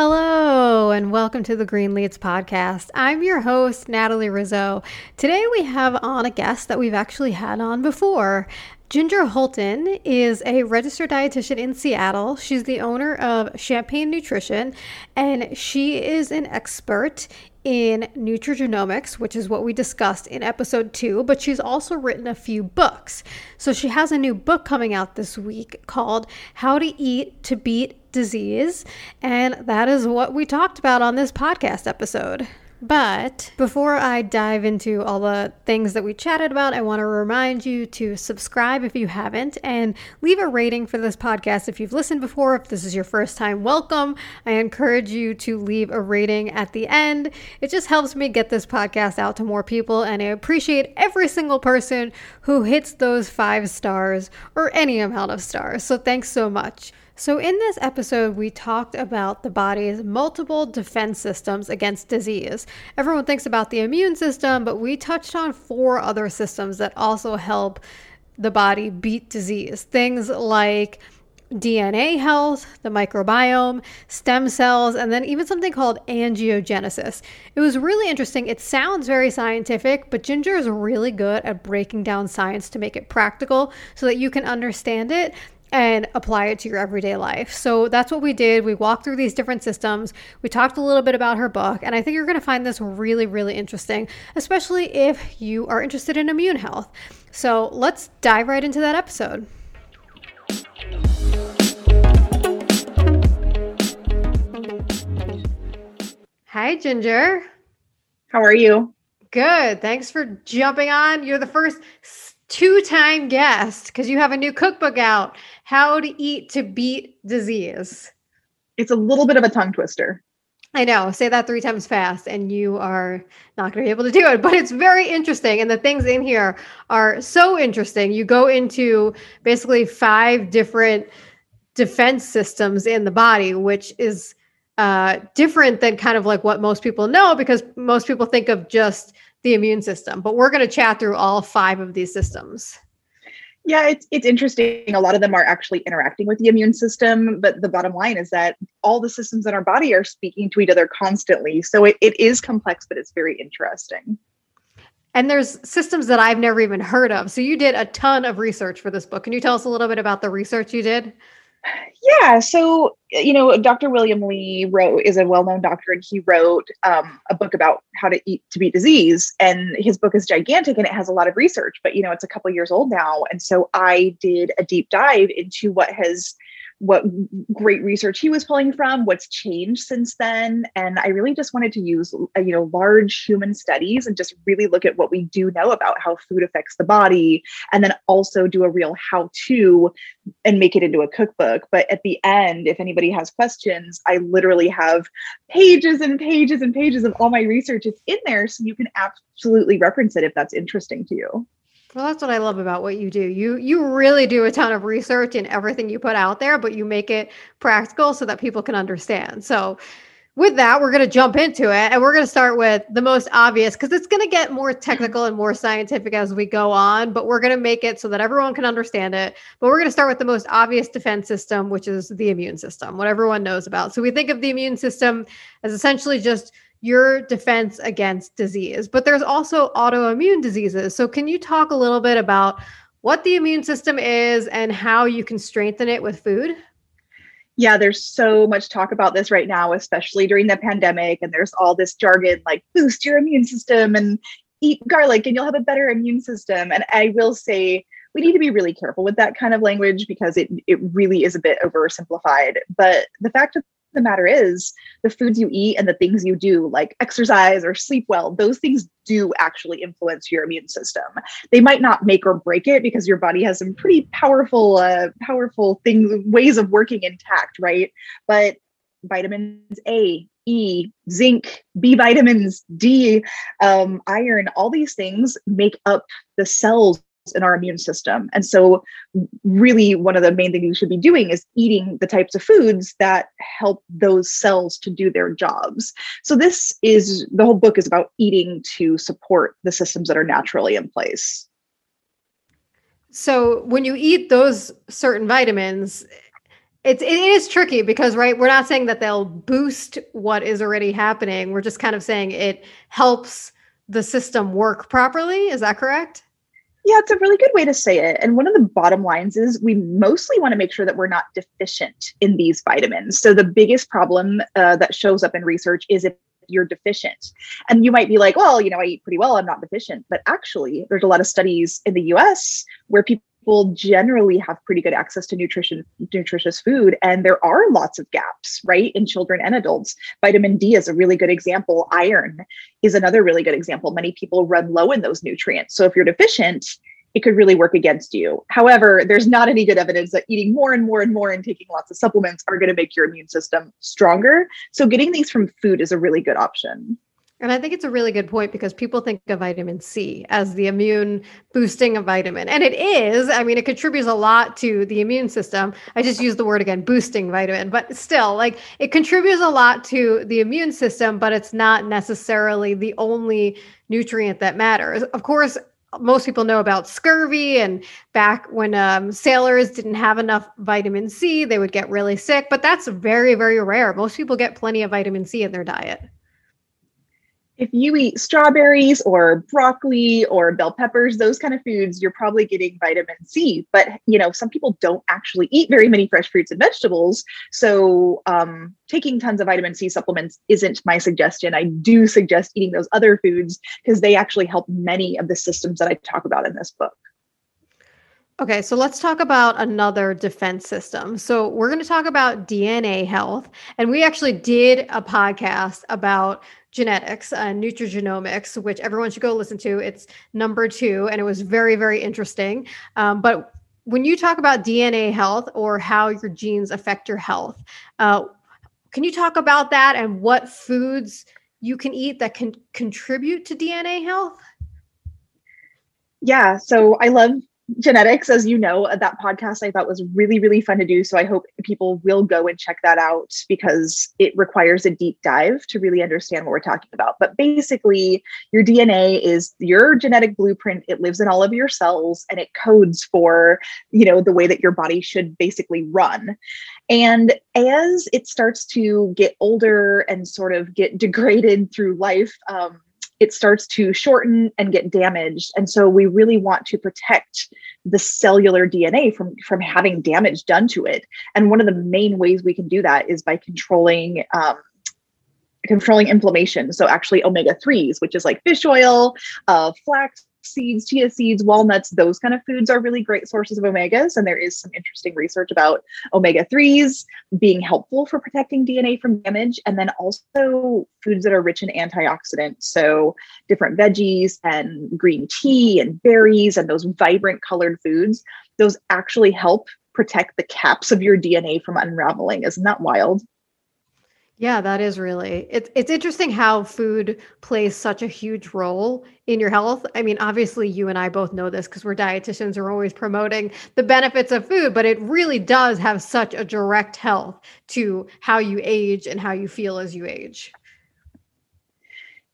Hello, and welcome to the Greenletes podcast. I'm your host, Natalie Rizzo. Today we have on a guest that we've actually had on before. Ginger Hultin is a registered dietitian in Seattle. She's the owner of Champagne Nutrition, and she is an expert in nutrigenomics, which is what we discussed in episode two, but she's also written a few books. So she has a new book coming out this week called How to Eat to Beat disease. And that is what we talked about on this podcast episode. But before I dive into all the things that we chatted about, I want to remind you to subscribe if you haven't and leave a rating for this podcast if you've listened before. If this is your first time, welcome. I encourage you to leave a rating at the end. It just helps me get this podcast out to more people, and I appreciate every single person who hits those five stars or any amount of stars. So thanks so much. So, in this episode, we talked about the body's multiple defense systems against disease. Everyone thinks about the immune system, but we touched on four other systems that also help the body beat disease. Things like DNA health, the microbiome, stem cells, and then even something called angiogenesis. It was really interesting. It sounds very scientific, but Ginger is really good at breaking down science to make it practical so that you can understand it and apply it to your everyday life. So that's what we did. We walked through these different systems. We talked a little bit about her book, and I think you're going to find this really, really interesting, especially if you are interested in immune health. So let's dive right into that episode. Hi, Ginger. How are you? Good. Thanks for jumping on. You're the first two time guest because you have a new cookbook out How to Eat to Beat Disease. It's a little bit of a tongue twister. I know. Say that three times fast, and you are not going to be able to do it. But it's very interesting. And the things in here are so interesting. You go into basically five different defense systems in the body, which is uh, different than kind of like what most people know because most people think of just the immune system. But we're going to chat through all five of these systems. Yeah, it's it's interesting. A lot of them are actually interacting with the immune system, but the bottom line is that all the systems in our body are speaking to each other constantly. So it, it is complex, but it's very interesting. And there's systems that I've never even heard of. So you did a ton of research for this book. Can you tell us a little bit about the research you did? Yeah, so you know, Dr. William Li wrote is a well-known doctor, and he wrote um, a book about how to eat to beat disease. And his book is gigantic, and it has a lot of research. But you know, it's a couple years old now, and so I did a deep dive into what has what great research he was pulling from, what's changed since then. And I really just wanted to use, uh, you know, large human studies and just really look at what we do know about how food affects the body, and then also do a real how to and make it into a cookbook. But at the end, if anybody has questions, I literally have pages and pages and pages of all my research. It's in there, so you can absolutely reference it if that's interesting to you. Well, that's what I love about what you do. You you really do a ton of research in everything you put out there, but you make it practical so that people can understand. So, with that, we're going to jump into it and we're going to start with the most obvious because it's going to get more technical and more scientific as we go on, but we're going to make it so that everyone can understand it. But we're going to start with the most obvious defense system, which is the immune system, what everyone knows about. So, we think of the immune system as essentially just your defense against disease. But there's also autoimmune diseases. So, can you talk a little bit about what the immune system is and how you can strengthen it with food? Yeah, there's so much talk about this right now, especially during the pandemic. And there's all this jargon like boost your immune system and eat garlic and you'll have a better immune system. And I will say, we need to be really careful with that kind of language because it, it really is a bit oversimplified. But the fact of the matter is the foods you eat and the things you do like exercise or sleep well those things do actually influence your immune system. They might not make or break it because your body has some pretty powerful uh, powerful things ways of working intact right? But vitamins a e zinc b vitamins d um, iron all these things make up the cells in our immune system. And so, really, one of the main things you should be doing is eating the types of foods that help those cells to do their jobs. So, this is the whole book is about eating to support the systems that are naturally in place. So, when you eat those certain vitamins, it's it is tricky because right we're not saying that they'll boost what is already happening we're just kind of saying it helps the system work properly is that correct yeah it's a really good way to say it and one of the bottom lines is we mostly want to make sure that we're not deficient in these vitamins so the biggest problem uh, that shows up in research is if you're deficient. And you might be like, well, you know, I eat pretty well, I'm not deficient. But actually, there's a lot of studies in the US where people generally have pretty good access to nutrition nutritious food and there are lots of gaps right in children and adults vitamin d is a really good example iron is another really good example many people run low in those nutrients so if you're deficient it could really work against you. However, there's not any good evidence that eating more and more and more and taking lots of supplements are going to make your immune system stronger. So, getting these from food is a really good option. And I think it's a really good point because people think of vitamin C as the immune boosting a vitamin. And it is. I mean, it contributes a lot to the immune system. I just use the word again, boosting vitamin, but still, like it contributes a lot to the immune system, but it's not necessarily the only nutrient that matters. Of course, most people know about scurvy and back when um, sailors didn't have enough vitamin c they would get really sick but that's very very rare most people get plenty of vitamin c in their diet if you eat strawberries or broccoli or bell peppers, those kind of foods, you're probably getting vitamin C. But you know, some people don't actually eat very many fresh fruits and vegetables, so um, taking tons of vitamin C supplements isn't my suggestion. I do suggest eating those other foods because they actually help many of the systems that I talk about in this book. Okay, so let's talk about another defense system. So, we're going to talk about DNA health. And we actually did a podcast about genetics and nutrigenomics, which everyone should go listen to. It's number two, and it was very, very interesting. Um, but when you talk about DNA health or how your genes affect your health, uh, can you talk about that and what foods you can eat that can contribute to DNA health? Yeah, so I love genetics as you know that podcast i thought was really really fun to do. So i hope people will go and check that out because it requires a deep dive to really understand what we're talking about. But basically your dna is your genetic blueprint. It lives in all of your cells and it codes for you know the way that your body should basically run. And as it starts to get older and sort of get degraded through life um, it starts to shorten and get damaged. And so we really want to protect the cellular DNA from, from having damage done to it. And one of the main ways we can do that is by controlling um, controlling inflammation. So actually omega 3s, which is like fish oil, uh, flax seeds, chia seeds, walnuts, those kind of foods are really great sources of omegas. And there is some interesting research about omega 3s being helpful for protecting DNA from damage. And then also foods that are rich in antioxidants. So different veggies and green tea and berries and those vibrant colored foods, those actually help protect the caps of your DNA from unraveling. Isn't that wild? Yeah, that is really. It's it's interesting how food plays such a huge role in your health. I mean, obviously you and I both know this because we're dietitians, we're always promoting the benefits of food, but it really does have such a direct health to how you age and how you feel as you age.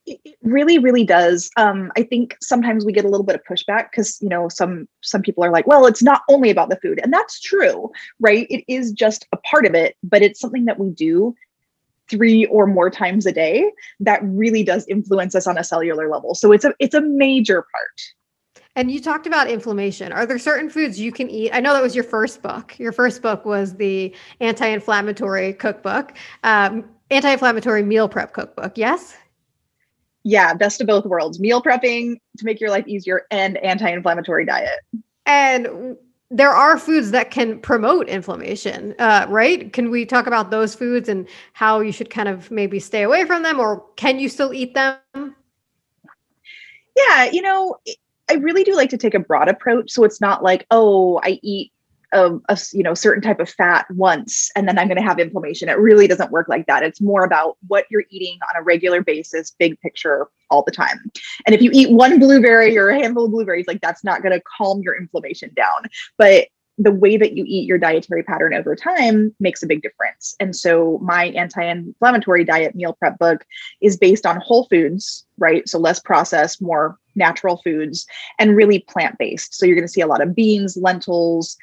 It really, really does. Um, I think sometimes we get a little bit of pushback because you know some some people are like, well, it's not only about the food, and that's true, right? It is just a part of it, but it's something that we do three or more times a day that really does influence us on a cellular level. So it's a it's a major part. And you talked about inflammation. Are there certain foods you can eat? I know that was your first book. Your first book was the anti-inflammatory cookbook um, anti-inflammatory meal prep cookbook yes? Yeah best of both worlds meal prepping to make your life easier and anti-inflammatory diet. And there are foods that can promote inflammation, uh, right? Can we talk about those foods and how you should kind of maybe stay away from them, or can you still eat them? Yeah, you know, I really do like to take a broad approach. So it's not like, oh, I eat a, a, you know certain type of fat once and then i'm going to have inflammation. It really doesn't work like that. It's more about what you're eating on a regular basis big picture all the time. And if you eat one blueberry or a handful of blueberries like that's not going to calm your inflammation down. But the way that you eat your dietary pattern over time makes a big difference. And so my anti-inflammatory diet meal prep book is based on whole foods, right? So less processed, more natural foods and really plant-based. So you're going to see a lot of beans, lentils,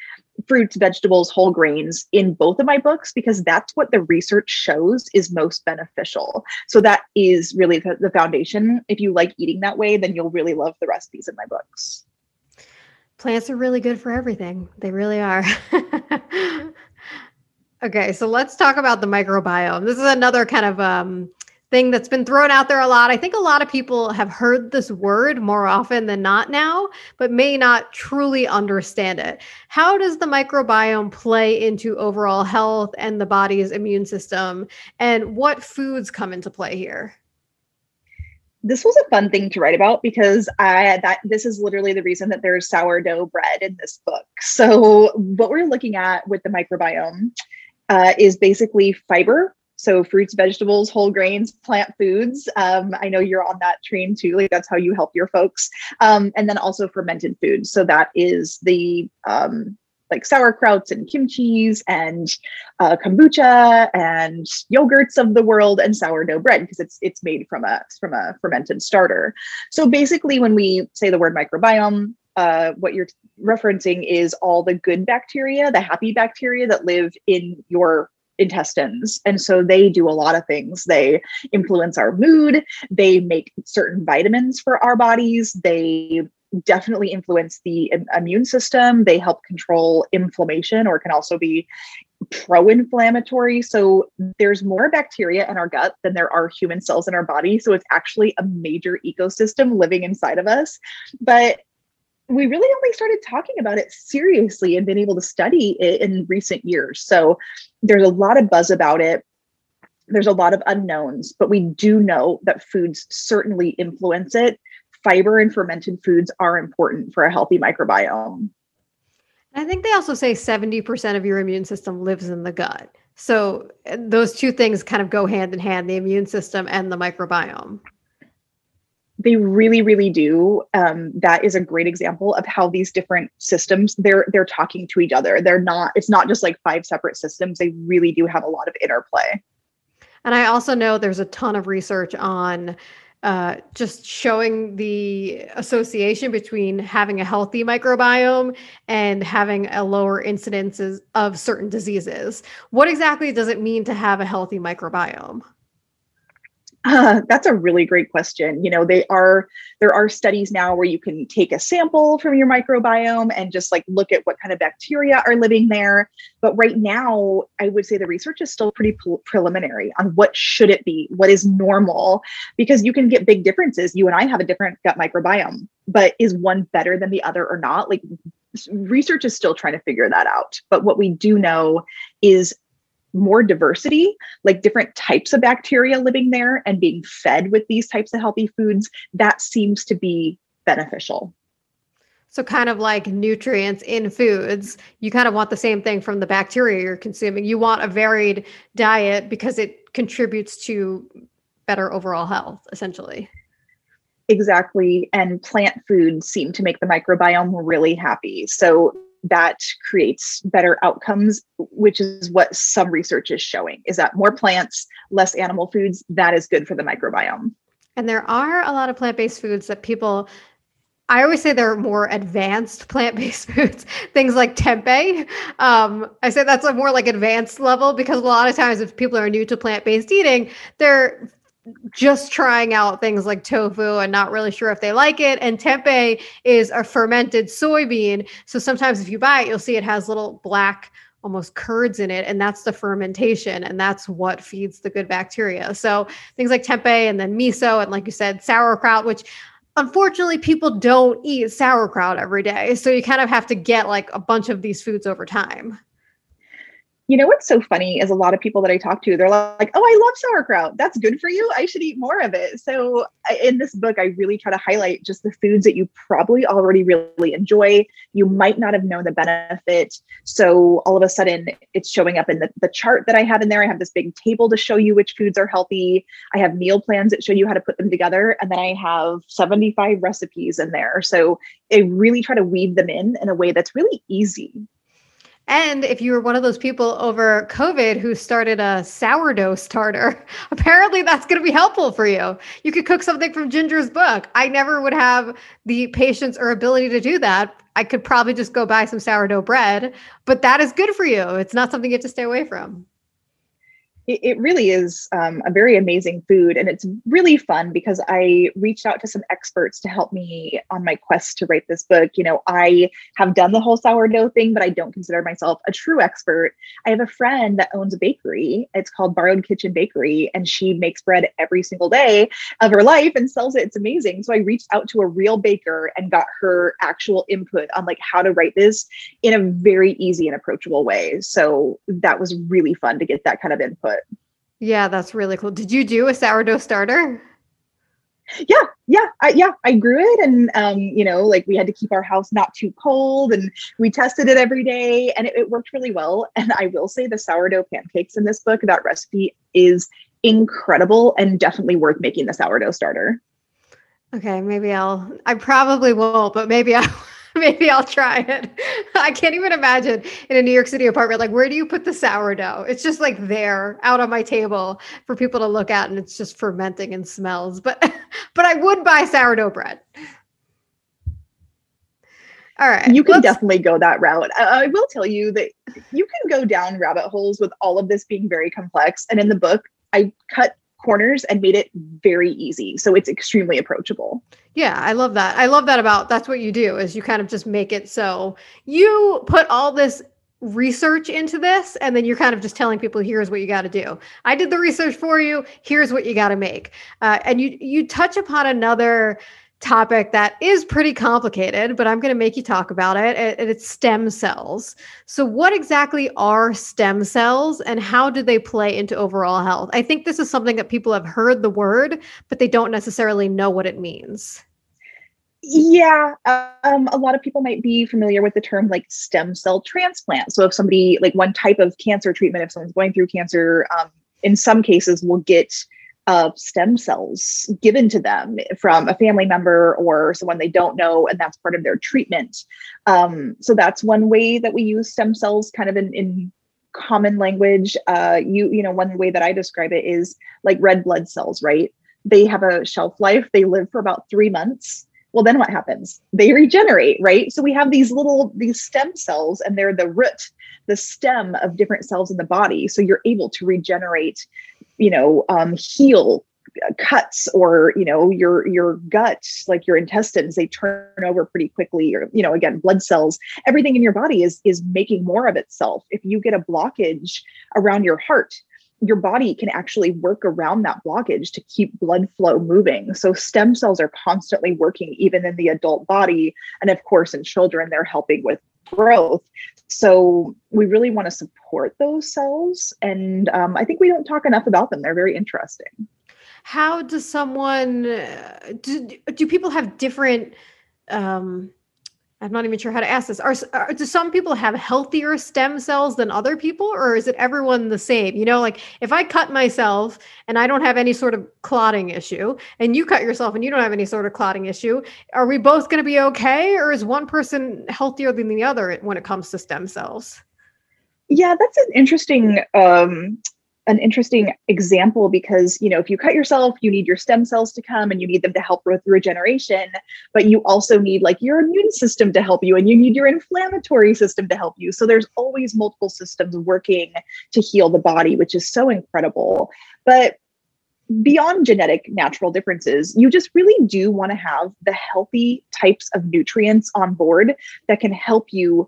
fruits, vegetables, whole grains in both of my books because that's what the research shows is most beneficial. So that is really the, foundation. If you like eating that way, then you'll really love the recipes in my books. Plants are really good for everything. They really are. okay, so let's talk about the microbiome. This is another kind of um, thing that's been thrown out there a lot. I think a lot of people have heard this word more often than not now, but may not truly understand it. How does the microbiome play into overall health and the body's immune system? And what foods come into play here? This was a fun thing to write about because I that this is literally the reason that there's sourdough bread in this book. So what we're looking at with the microbiome uh, is basically fiber. So fruits, vegetables, whole grains, plant foods. Um, I know you're on that train too. Like that's how you help your folks. Um, and then also fermented foods. So that is the um, like sauerkrauts and kimchi's and uh, kombucha and yogurts of the world and sourdough bread because it's it's made from a from a fermented starter. So basically, when we say the word microbiome, uh, what you're referencing is all the good bacteria, the happy bacteria that live in your intestines. And so they do a lot of things. They influence our mood, they make certain vitamins for our bodies, they definitely influence the immune system. They help control inflammation or can also be pro inflammatory. So there's more bacteria in our gut than there are human cells in our body. So it's actually a major ecosystem living inside of us. But we really only started talking about it seriously and been able to study it in recent years. So there's a lot of buzz about it. There's a lot of unknowns, but we do know that foods certainly influence it fiber and fermented foods are important for a healthy microbiome. I think they also say 70% of your immune system lives in the gut. So those two things kind of go hand in hand the immune system and the microbiome. They really, really do. Um, that is a great example of how these different systems they're they're talking to each other. They're not. It's not just like five separate systems. They really do have a lot of interplay. And I also know there's a ton of research on uh, just showing the association between having a healthy microbiome and having a lower incidences of certain diseases. What exactly does it mean to have a healthy microbiome? Uh, that's a really great question. You know, they are there are studies now where you can take a sample from your microbiome and just like look at what kind of bacteria are living there. But right now, I would say the research is still pretty pre- preliminary on what should it be, what is normal, because you can get big differences. You and I have a different gut microbiome, but is one better than the other or not? Like research is still trying to figure that out. But what we do know is more diversity, like different types of bacteria living there and being fed with these types of healthy foods, that seems to be beneficial. So, kind of like nutrients in foods, you kind of want the same thing from the bacteria you're consuming. You want a varied diet because it contributes to better overall health, essentially. Exactly. And plant foods seem to make the microbiome really happy. So, that creates better outcomes which is what some research is showing is that more plants less animal foods that is good for the microbiome and there are a lot of plant-based foods that people I always say they're more advanced plant-based foods, things like tempeh. Um, I say that's a more like advanced level because a lot of times if people are new to plant-based eating, they're just trying out things like tofu and not really sure if they like it. And tempeh is a fermented soybean. So sometimes if you buy it, you'll see it has little black almost curds in it and that's the fermentation and that's what feeds the good bacteria so things like tempeh and then miso and like you said sauerkraut which unfortunately people don't eat sauerkraut every day so you kind of have to get like a bunch of these foods over time you know what's so funny is a lot of people that I talk to, they're like, "Oh, I love sauerkraut. That's good for you. I should eat more of it." So in this book, I really try to highlight just the foods that you probably already really enjoy. You might not have known the benefit. So all of a sudden, it's showing up in the, the chart that I have in there. I have this big table to show you which foods are healthy. I have meal plans that show you how to put them together, and then I have 75 recipes in there. So I really try to weave them in in a way that's really easy And if you were one of those people over COVID who started a sourdough starter, apparently that's going to be helpful for you. You could cook something from Ginger's book. I never would have the patience or ability to do that. I could probably just go buy some sourdough bread, but that is good for you. It's not something you have to stay away from it, really is um, a very amazing food. And it's really fun because I reached out to some experts to help me on my quest to write this book. You know, I have done the whole sourdough thing, but I don't consider myself a true expert. I have a friend that owns a bakery. It's called Borrowed Kitchen Bakery, and she makes bread every single day of her life and sells it. It's amazing. So I reached out to a real baker and got her actual input on like how to write this in a very easy and approachable way. So that was really fun to get that kind of input. Yeah, that's really cool. Did you do a sourdough starter? Yeah, yeah, I, yeah. I grew it, and um, you know, like we had to keep our house not too cold, and we tested it every day, and it, it worked really well. And I will say, the sourdough pancakes in this book, that recipe is incredible and definitely worth making the sourdough starter. Okay, maybe I'll. I probably won't, but maybe I Maybe I'll try it. I can't even imagine in a New York City apartment, like, where do you put the sourdough? It's just like there out on my table for people to look at and it's just fermenting and smells. But but I would buy sourdough bread. All right. You can definitely go that route. I, I will tell you that you can go down rabbit holes with all of this being very complex. And in the book, I cut corners and made it very easy. So it's extremely approachable. Yeah, I love that. I love that about that's what you do is you kind of just make it so you put all this research into this and then you're kind of just telling people here's what you got to do i did the research for you here's what you got to make uh, and you you touch upon another topic that is pretty complicated, but I'm going to make you talk about it. And it's stem cells. So, what exactly are stem cells and how do they play into overall health? I think this is something that people have heard the word, but they don't necessarily know what it means. Yeah, um, a lot of people might be familiar with the term like stem cell transplant. So, if somebody, like one type of cancer treatment, if someone's going through cancer, um, in some cases will get of stem cells given to them from a family member or someone they don't know, and that's part of their treatment. Um, so that's one way that we use stem cells, kind of in, in common language. Uh, you you know, one way that I describe it is like red blood cells, right? They have a shelf life. They live for about three months well then what happens they regenerate right so we have these little these stem cells and they're the root the stem of different cells in the body so you're able to regenerate you know um, heal cuts or you know your your gut like your intestines they turn over pretty quickly or you know again blood cells everything in your body is is making more of itself if you get a blockage around your heart your body can actually work around that blockage to keep blood flow moving. So stem cells are constantly working even in the adult body. And of course, in children, they're helping with growth. So we really want to support those cells. And um, I think we don't talk enough about them. They're very interesting. How does someone, do, do people have different, um, I'm not even sure how to ask this. Are, are, do some people have healthier stem cells than other people, or is it everyone the same? You know, like if I cut myself and I don't have any sort of clotting issue, and you cut yourself and you don't have any sort of clotting issue, are we both going to be okay, or is one person healthier than the other when it comes to stem cells? Yeah, that's an interesting um, an interesting example because you know if you cut yourself you need your stem cells to come and you need them to help with regeneration but you also need like your immune system to help you and you need your inflammatory system to help you. So there's always multiple systems working to heal the body which is so incredible. But beyond genetic natural differences, you just really do want to have the healthy types of nutrients on board that can help you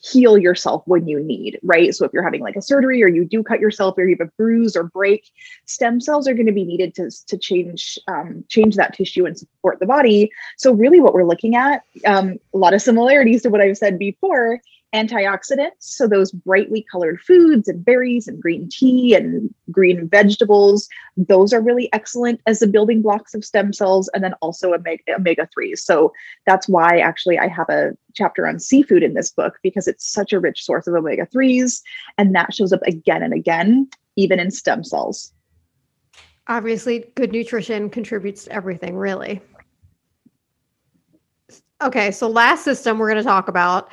heal yourself when you need, right? So if you're having like a surgery or you do cut yourself or you have a bruise or break, stem cells are going to be needed to, to change um, change that tissue and support the body. So really what we're looking at, um, a lot of similarities to what I've said before, antioxidants. So those brightly colored foods and berries and green tea and green vegetables, those are really excellent as the building blocks of stem cells and then also omega 3s. So that's why actually I have a chapter on seafood in this book because it's such a rich source of omega 3s and that shows up again and again even in stem cells. Obviously, good nutrition contributes to everything, really. Okay, so last system we're going to talk about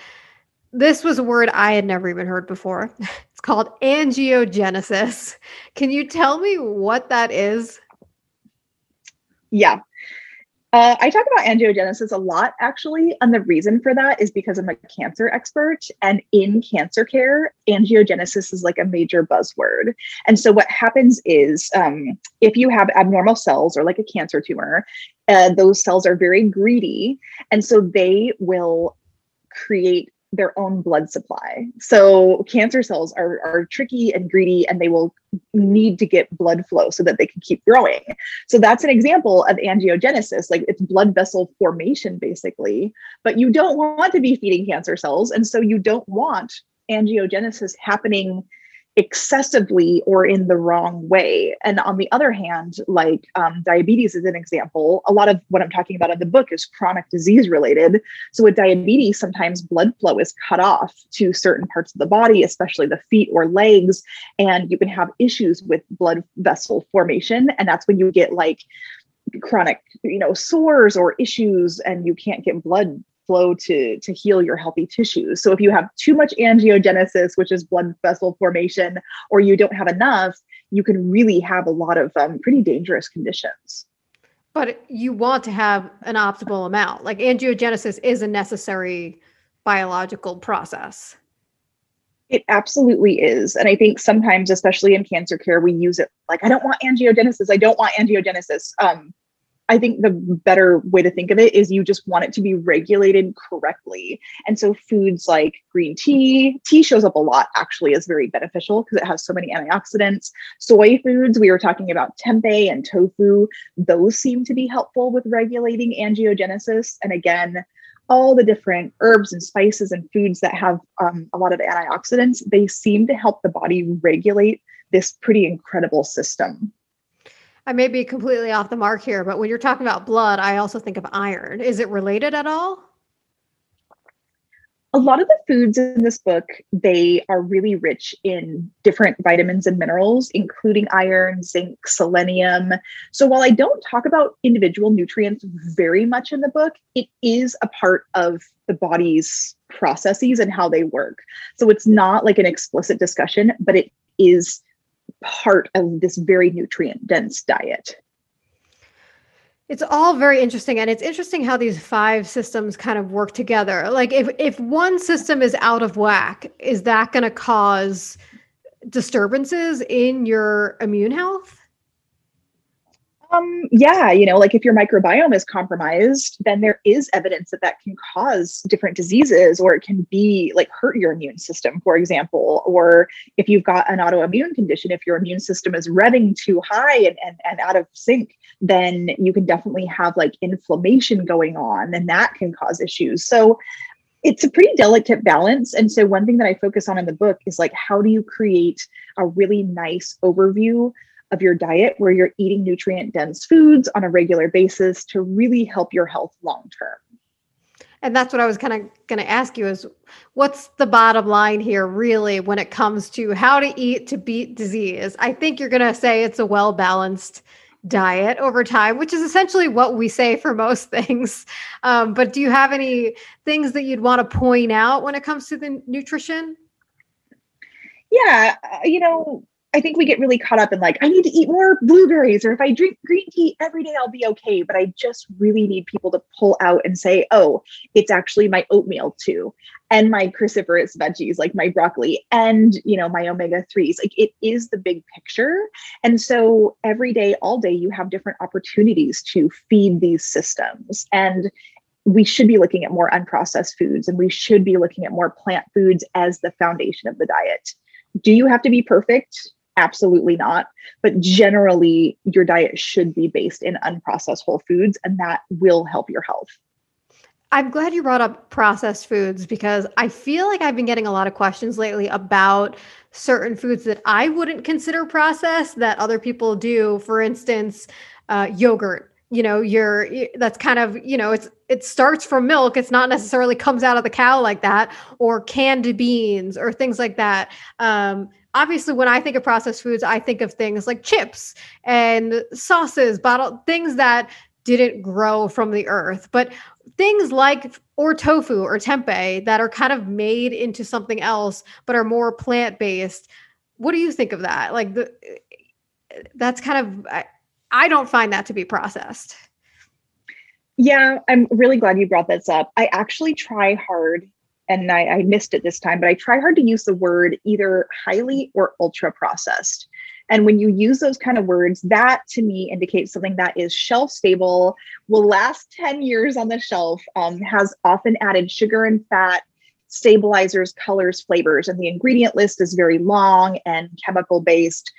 this was a word I had never even heard before. It's called angiogenesis. Can you tell me what that is? Yeah. Uh, I talk about angiogenesis a lot, actually. And the reason for that is because I'm a cancer expert. And in cancer care, angiogenesis is like a major buzzword. And so, what happens is um, if you have abnormal cells or like a cancer tumor, uh, those cells are very greedy. And so, they will create their own blood supply. So cancer cells are, are tricky and greedy and they will need to get blood flow so that they can keep growing. So that's an example of angiogenesis, like it's blood vessel formation basically, but you don't want to be feeding cancer cells. And so you don't want angiogenesis happening excessively or in the wrong way. And on the other hand, like um, diabetes is an example, a lot of what I'm talking about in the book is chronic disease related. So with diabetes, sometimes blood flow is cut off to certain parts of the body, especially the feet or legs, and you can have issues with blood vessel formation. And that's when you get like chronic you know sores or issues and you can't get blood flow to to heal your healthy tissues. So if you have too much angiogenesis, which is blood vessel formation, or you don't have enough, you can really have a lot of um, pretty dangerous conditions. But you want to have an optimal amount. Like angiogenesis is a necessary biological process. It absolutely is. And I think sometimes, especially in cancer care, we use it like, I don't want angiogenesis. I don't want angiogenesis. Um, I think the better way to think of it is you just want it to be regulated correctly. And so foods like green tea, tea shows up a lot actually is very beneficial because it has so many antioxidants. Soy foods, we were talking about tempeh and tofu, those seem to be helpful with regulating angiogenesis. And again, all the different herbs and spices and foods that have um, a lot of antioxidants, they seem to help the body regulate this pretty incredible system. I may be completely off the mark here, but when you're talking about blood, I also think of iron. Is it related at all? A lot of the foods in this book, they are really rich in different vitamins and minerals, including iron, zinc, selenium. So while I don't talk about individual nutrients very much in the book, it is a part of the body's processes and how they work. So it's not like an explicit discussion, but it is part of this very nutrient dense diet. It's all very interesting and it's interesting how these five systems kind of work together. Like if if one system is out of whack, is that going to cause disturbances in your immune health? Um, yeah, you know, like if your microbiome is compromised, then there is evidence that that can cause different diseases or it can be like hurt your immune system, for example. Or if you've got an autoimmune condition, if your immune system is revving too high and, and, and out of sync, then you can definitely have like inflammation going on and that can cause issues. So it's a pretty delicate balance. And so, one thing that I focus on in the book is like, how do you create a really nice overview of your diet where you're eating nutrient dense foods on a regular basis to really help your health long term. And that's what I was kind of going to ask you is what's the bottom line here really when it comes to how to eat to beat disease? I think you're going to say it's a well balanced diet over time, which is essentially what we say for most things. Um, but do you have any things that you'd want to point out when it comes to the nutrition? Yeah, uh, you know, I think we get really caught up in like, I need to eat more blueberries, or if I drink green tea every day, I'll be okay. But I just really need people to pull out and say, oh, it's actually my oatmeal too, and my cruciferous veggies like my broccoli and, you know, my omega 3s. Like it is the big picture. And so every day, all day, you have different opportunities to feed these systems. And we should be looking at more unprocessed foods and we should be looking at more plant foods as the foundation of the diet. Do you have to be perfect? Absolutely not. But generally, your diet should be based in unprocessed whole foods, and that will help your health. I'm glad you brought up processed foods because I feel like I've been getting a lot of questions lately about certain foods that I wouldn't consider processed that other people do. For instance, uh, yogurt. You know, you're that's kind of you know it's it starts from milk. It's not necessarily comes out of the cow like that, or canned beans or things like that. Um, obviously when i think of processed foods i think of things like chips and sauces bottled things that didn't grow from the earth. But things like or tofu or tempeh that are kind of made into something else but are more plant-based. What do you think of that? Like the that's kind of I, I don't find that to be processed. Yeah, I'm really glad you brought this up. I actually try hard, and I, I, missed it this time, but I try hard to use the word either highly or ultra processed. And when you use those kind of words, that to me indicates something that is shelf stable, will last 10 years on the shelf, um, has often added sugar and fat, stabilizers, colors, flavors, and the ingredient list is very long and chemical based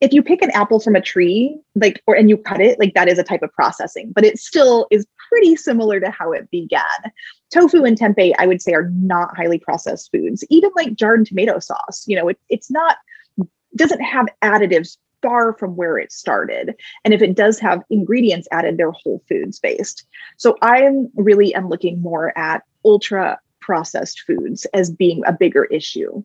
if you pick an apple from a tree like or and you cut it like that is a type of processing but it still is pretty similar to how it began. Tofu and tempeh i would say are not highly processed foods. Even like jarred tomato sauce you know it, it's not doesn't have additives far from where it started. And if it does have ingredients added they're whole foods based so i really am looking more at ultra processed foods as being a bigger issue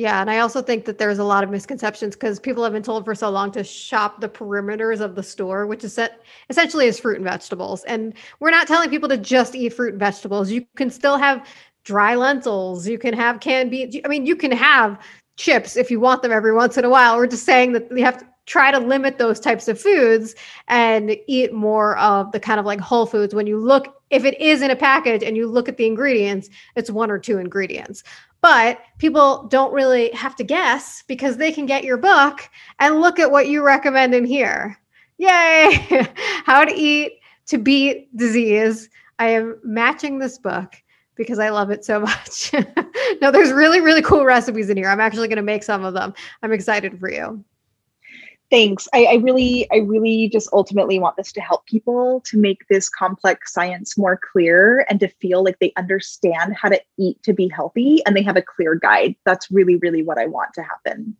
yeah, and I also think that there's a lot of misconceptions because people have been told for so long to shop the perimeters of the store, which is set, essentially is fruit and vegetables. And we're not telling people to just eat fruit and vegetables. You can still have dry lentils. You can have canned beans. I mean, you can have chips if you want them every once in a while. We're just saying that you have to try to limit those types of foods and eat more of the kind of like whole foods. When you look, if it is in a package and you look at the ingredients, it's one or two ingredients. But people don't really have to guess because they can get your book and look at what you recommend in here. Yay! How to eat to beat disease. I am matching this book because I love it so much. no, there's really, really cool recipes in here. I'm actually going to make some of them. I'm excited for you thanks. I, I, really i really just ultimately want this to help people to make this complex science more clear and to feel like they understand how to eat to be healthy and they have a clear guide. That's really really what i want to happen.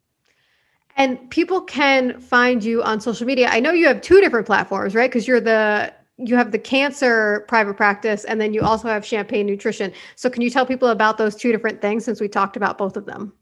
And people can find you on social media. I know you have two different platforms right? Because you're the you have the cancer private practice and then you also have champagne nutrition. So can you tell people about those two different things since we talked about both of them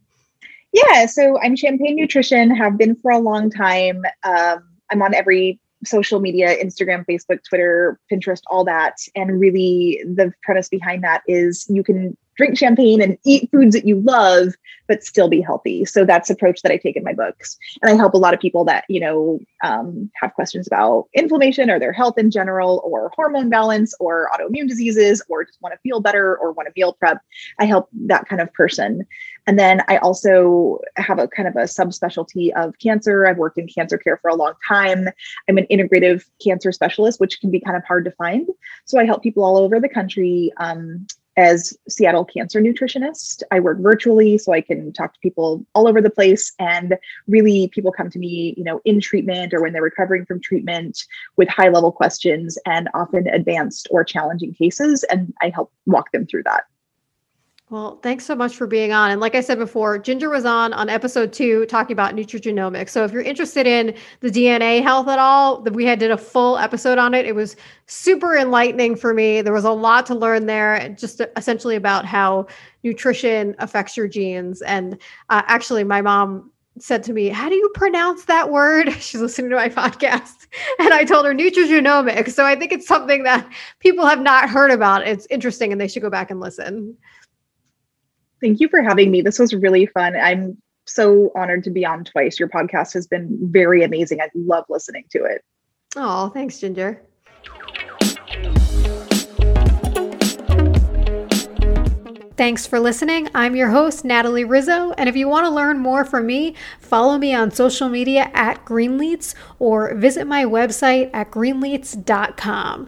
yeah, so I'm Champagne Nutrition, have been for a long time. Um, I'm on every social media Instagram, Facebook, Twitter, Pinterest, all that. And really, the premise behind that is you can drink champagne and eat foods that you love, but still be healthy. So that's approach that I take in my books. And I help a lot of people that, you know, um, have questions about inflammation or their health in general, or hormone balance, or autoimmune diseases, or just want to feel better or want to meal prep. I help that kind of person. And then I also have a kind of a subspecialty of cancer. I've worked in cancer care for a long time. I'm an integrative cancer specialist, which can be kind of hard to find. So I help people all over the country um, as Seattle cancer nutritionist. I work virtually so I can talk to people all over the place and really people come to me, you know, in treatment or when they're recovering from treatment with high level questions and often advanced or challenging cases and I help walk them through that. Well, thanks so much for being on. And like I said before, Ginger was on on episode two talking about nutrigenomics. So if you're interested in the DNA health at all, we had did a full episode on it. It was super enlightening for me. There was a lot to learn there, just essentially about how nutrition affects your genes. And uh, actually, my mom said to me, How do you pronounce that word? She's listening to my podcast. And I told her nutrigenomics. So I think it's something that people have not heard about. It's interesting and they should go back and listen. Thank you for having me. This was really fun. I'm so honored to be on twice. Your podcast has been very amazing. I love listening to it. Oh, thanks, Ginger. Thanks for listening. I'm your host, Natalie Rizzo. And if you want to learn more from me, follow me on social media at Greenletes or visit my website at greenletes.com.